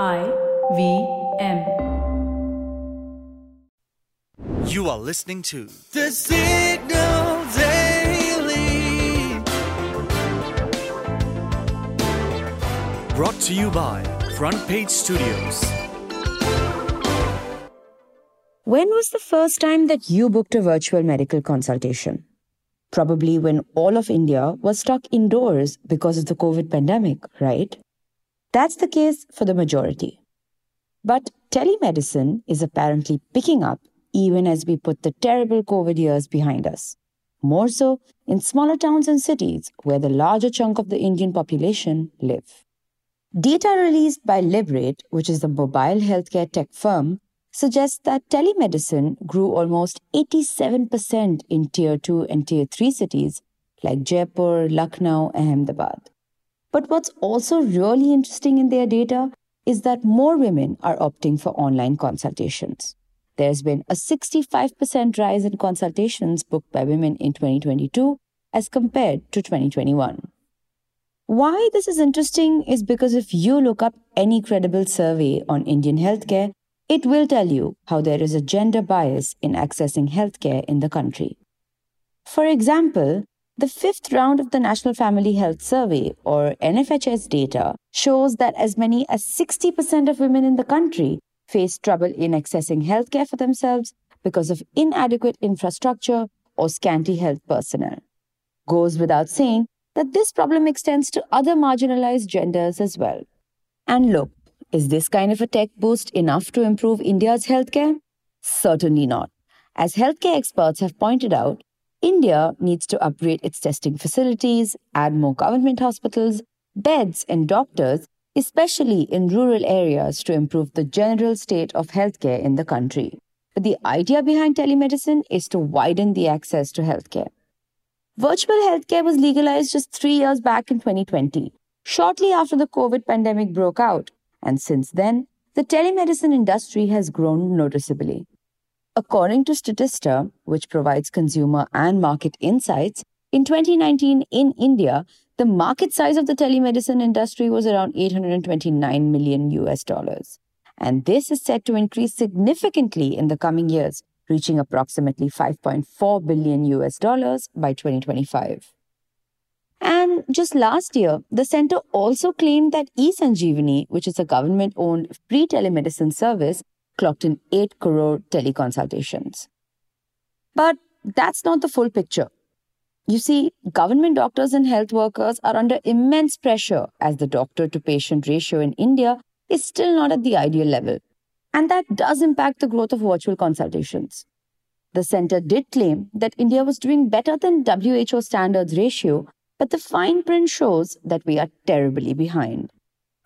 I V M. You are listening to The Signal Daily. Brought to you by Front Page Studios. When was the first time that you booked a virtual medical consultation? Probably when all of India was stuck indoors because of the COVID pandemic, right? That's the case for the majority. But telemedicine is apparently picking up even as we put the terrible COVID years behind us. More so in smaller towns and cities where the larger chunk of the Indian population live. Data released by Lybrate, which is the mobile healthcare tech firm, suggests that telemedicine grew almost 87% in tier 2 and tier 3 cities like Jaipur, Lucknow, Ahmedabad. But what's also really interesting in their data is that more women are opting for online consultations. There's been a 65% rise in consultations booked by women in 2022 as compared to 2021. Why this is interesting is because if you look up any credible survey on Indian healthcare, it will tell you how there is a gender bias in accessing healthcare in the country. For example, the fifth round of the National Family Health Survey, or NFHS data, shows that as many as 60% of women in the country face trouble in accessing healthcare for themselves because of inadequate infrastructure or scanty health personnel. Goes without saying that this problem extends to other marginalized genders as well. And look, is this kind of a tech boost enough to improve India's healthcare? Certainly not. As healthcare experts have pointed out, India needs to upgrade its testing facilities, add more government hospitals, beds, and doctors, especially in rural areas, to improve the general state of healthcare in the country. But the idea behind telemedicine is to widen the access to healthcare. Virtual healthcare was legalized just three years back in 2020, shortly after the COVID pandemic broke out, and since then, the telemedicine industry has grown noticeably. According to Statista, which provides consumer and market insights, in 2019 in India, the market size of the telemedicine industry was around 829 million US dollars. And this is set to increase significantly in the coming years, reaching approximately 5.4 billion US dollars by 2025. And just last year, the center also claimed that eSanjeevani, which is a government owned free telemedicine service, clocked in 8 crore teleconsultations. But that's not the full picture. You see, government doctors and health workers are under immense pressure as the doctor to patient ratio in India is still not at the ideal level. And that does impact the growth of virtual consultations. The center did claim that India was doing better than WHO standards ratio, but the fine print shows that we are terribly behind.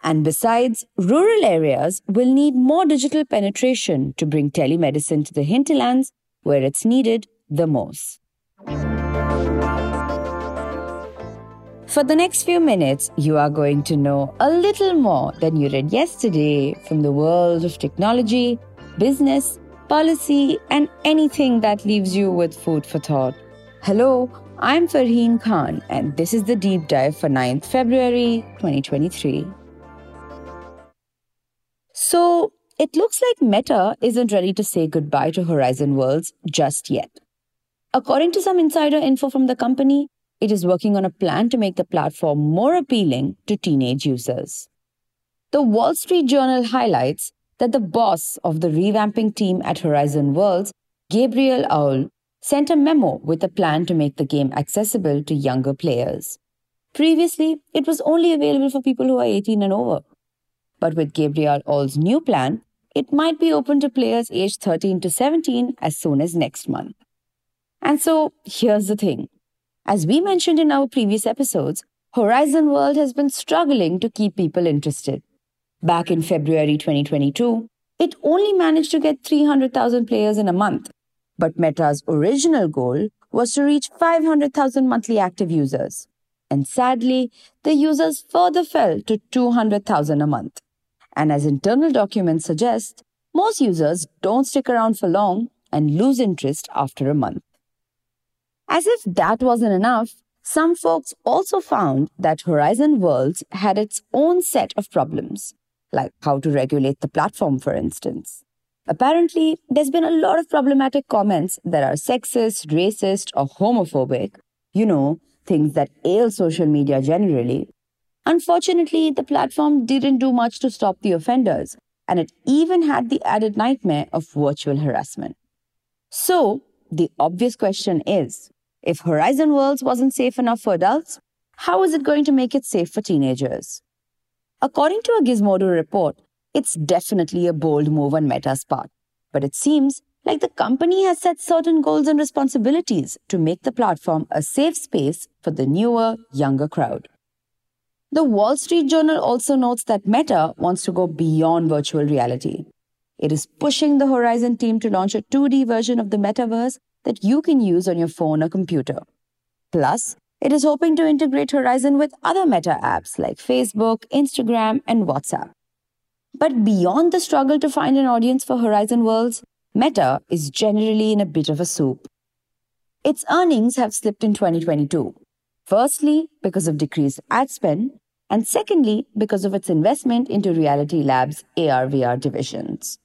And besides, rural areas will need more digital penetration to bring telemedicine to the hinterlands where it's needed the most. For the next few minutes, you are going to know a little more than you read yesterday from the world of technology, business, policy, and anything that leaves you with food for thought. Hello, I'm Farheen Khan, and this is the deep dive for 9th February 2023. So it looks like Meta isn't ready to say goodbye to Horizon Worlds just yet. According to some insider info from the company, it is working on a plan to make the platform more appealing to teenage users. The Wall Street Journal highlights that the boss of the revamping team at Horizon Worlds, Gabriel Aul, sent a memo with a plan to make the game accessible to younger players. Previously, it was only available for people who are 18 and over. But with Gabriel Aul's new plan, it might be open to players aged 13 to 17 as soon as next month. And so here's the thing. As we mentioned in our previous episodes, Horizon World has been struggling to keep people interested. Back in February 2022, it only managed to get 300,000 players in a month. But Meta's original goal was to reach 500,000 monthly active users. And sadly, the users further fell to 200,000 a month. And as internal documents suggest, most users don't stick around for long and lose interest after a month. As if that wasn't enough, some folks also found that Horizon Worlds had its own set of problems. like how to regulate the platform, for instance. Apparently, there's been a lot of problematic comments that are sexist, racist, or homophobic. You know, things that ail social media generally. Unfortunately, the platform didn't do much to stop the offenders, and it even had the added nightmare of virtual harassment. So, the obvious question is if Horizon Worlds wasn't safe enough for adults, how is it going to make it safe for teenagers? According to a Gizmodo report, it's definitely a bold move on Meta's part, but it seems like the company has set certain goals and responsibilities to make the platform a safe space for the newer, younger crowd. The Wall Street Journal also notes that Meta wants to go beyond virtual reality. It is pushing the Horizon team to launch a 2D version of the metaverse that you can use on your phone or computer. Plus, it is hoping to integrate Horizon with other Meta apps like Facebook, Instagram, and WhatsApp. But beyond the struggle to find an audience for Horizon Worlds, Meta is generally in a bit of a soup. Its earnings have slipped in 2022. Firstly, because of decreased ad spend, and secondly, because of its investment into Reality Labs' AR VR divisions.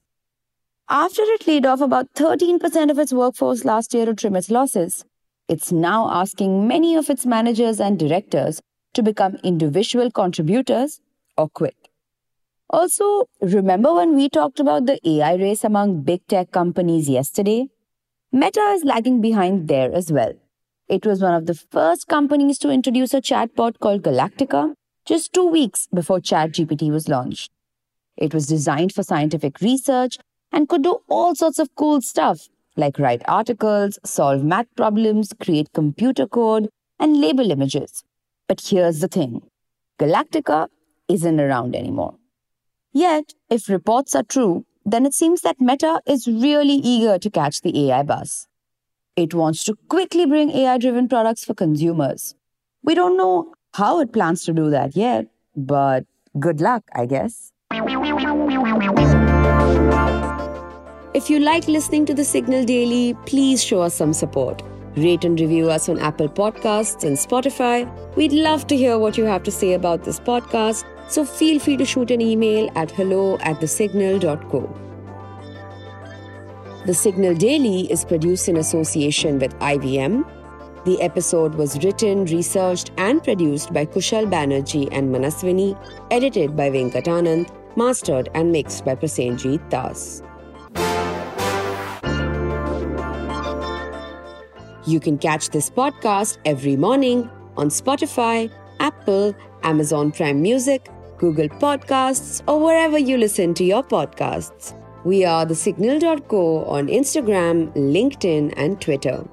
After it laid off about 13% of its workforce last year to trim its losses, it's now asking many of its managers and directors to become individual contributors or quit. Also, remember when we talked about the AI race among big tech companies yesterday? Meta is lagging behind there as well. It was one of the first companies to introduce a chatbot called Galactica just two weeks before ChatGPT was launched. It was designed for scientific research and could do all sorts of cool stuff like write articles, solve math problems, create computer code, and label images. But here's the thing Galactica isn't around anymore. Yet, if reports are true, then it seems that Meta is really eager to catch the AI bus. It wants to quickly bring AI driven products for consumers. We don't know how it plans to do that yet, but good luck, I guess. If you like listening to the Signal Daily, please show us some support. Rate and review us on Apple Podcasts and Spotify. We'd love to hear what you have to say about this podcast, so feel free to shoot an email at hello at thesignal.co. The Signal Daily is produced in association with IVM. The episode was written, researched, and produced by Kushal Banerjee and Manaswini, edited by Venkatanand, mastered and mixed by Prasenjit Das. You can catch this podcast every morning on Spotify, Apple, Amazon Prime Music, Google Podcasts, or wherever you listen to your podcasts. We are the signal.co on Instagram, LinkedIn, and Twitter.